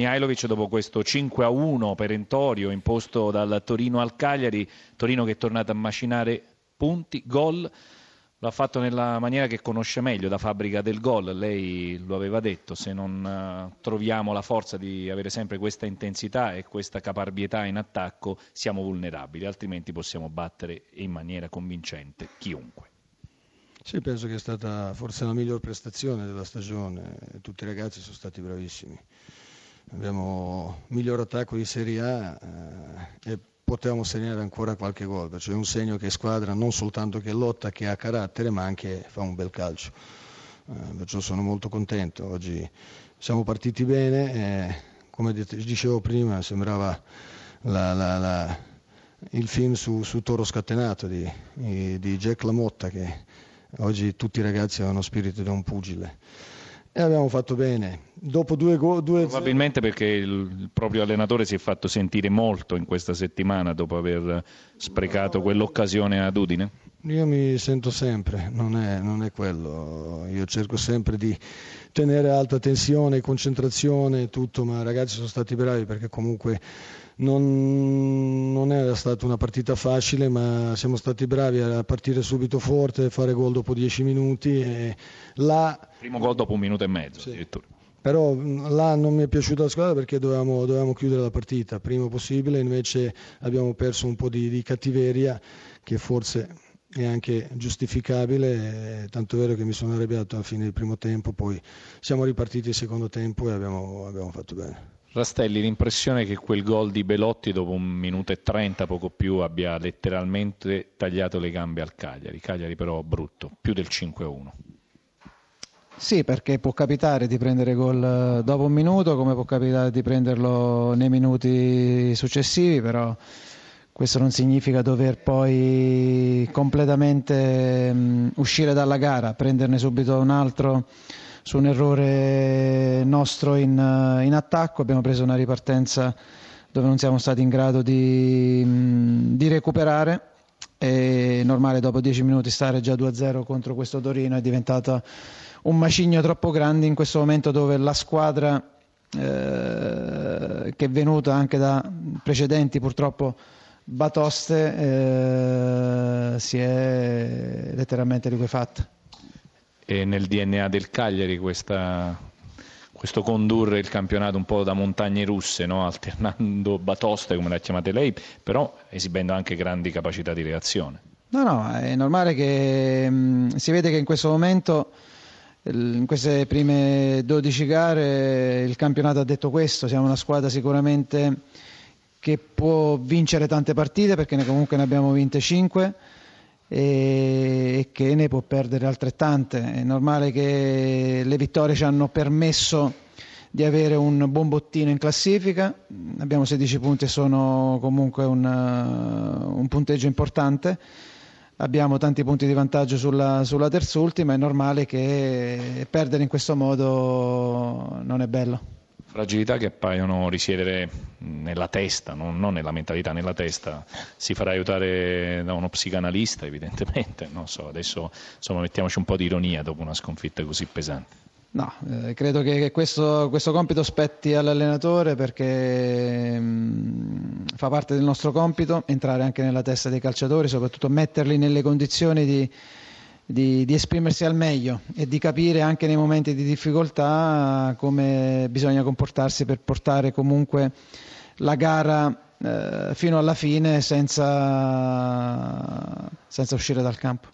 Mihailovic dopo questo 5-1 perentorio imposto dal Torino al Cagliari, Torino che è tornato a macinare punti, gol, l'ha fatto nella maniera che conosce meglio, da fabbrica del gol, lei lo aveva detto, se non uh, troviamo la forza di avere sempre questa intensità e questa caparbietà in attacco siamo vulnerabili, altrimenti possiamo battere in maniera convincente chiunque. Sì, penso che è stata forse la miglior prestazione della stagione, tutti i ragazzi sono stati bravissimi abbiamo miglior attacco di Serie A eh, e potevamo segnare ancora qualche gol, cioè un segno che squadra non soltanto che lotta, che ha carattere, ma anche fa un bel calcio. Eh, perciò sono molto contento. Oggi siamo partiti bene, e, come dicevo prima, sembrava la, la, la, il film su, su Toro Scatenato di, di Jack Lamotta, che oggi tutti i ragazzi hanno spirito di un pugile e abbiamo fatto bene. Dopo due gol. Due Probabilmente perché il proprio allenatore si è fatto sentire molto in questa settimana dopo aver sprecato quell'occasione ad Udine? Io mi sento sempre, non è, non è quello. Io cerco sempre di tenere alta tensione, concentrazione, tutto, ma i ragazzi sono stati bravi perché comunque non, non, era stata una partita facile, ma siamo stati bravi a partire subito forte, fare gol dopo dieci minuti. E là... Primo gol dopo un minuto e mezzo sì. addirittura. Però là non mi è piaciuta la squadra perché dovevamo, dovevamo chiudere la partita prima possibile, invece abbiamo perso un po' di, di cattiveria che forse è anche giustificabile, tanto è vero che mi sono arrabbiato alla fine del primo tempo, poi siamo ripartiti il secondo tempo e abbiamo, abbiamo fatto bene. Rastelli, l'impressione è che quel gol di Belotti dopo un minuto e trenta, poco più, abbia letteralmente tagliato le gambe al Cagliari. Cagliari però brutto, più del 5-1. Sì, perché può capitare di prendere gol eh, dopo un minuto, come può capitare di prenderlo nei minuti successivi, però questo non significa dover poi completamente um, uscire dalla gara, prenderne subito un altro su un errore nostro in, eh, in, attacco, abbiamo preso una ripartenza dove non siamo stati in grado di, mm, di recuperare. È normale dopo 10 minuti stare già 2-0 contro questo Torino, è diventato un macigno troppo grande in questo momento dove la squadra eh, che è venuta anche da precedenti purtroppo batoste eh, si è letteralmente liquefatta. È nel DNA del Cagliari questa, questo condurre il campionato un po' da montagne russe, no? alternando batoste come l'ha chiamate lei, però esibendo anche grandi capacità di reazione. No, no, è normale che mh, mm, si vede che in questo momento, in queste prime 12 gare, il campionato ha detto questo, siamo una squadra sicuramente che può vincere tante partite perché ne comunque ne abbiamo vinte 5 e che ne può perdere altrettante. È normale che le vittorie ci hanno permesso di avere un buon bottino in classifica, abbiamo 16 punti e sono comunque un, un punteggio importante, abbiamo tanti punti di vantaggio sulla, sulla terzultima, è normale che perdere in questo modo non è bello. Fragilità che appaiono risiedere nella testa, non, non, nella mentalità, nella testa. Si farà aiutare da uno psicanalista, evidentemente. Non so, adesso insomma, mettiamoci un po' di ironia dopo una sconfitta così pesante. No, eh, credo che, questo, questo, compito spetti all'allenatore perché mh, mm, fa parte del nostro compito entrare anche nella testa dei calciatori, soprattutto metterli nelle condizioni di di, di, esprimersi al meglio e di capire anche nei momenti di difficoltà come bisogna comportarsi per portare comunque la gara eh, fino alla fine senza, senza uscire dal campo.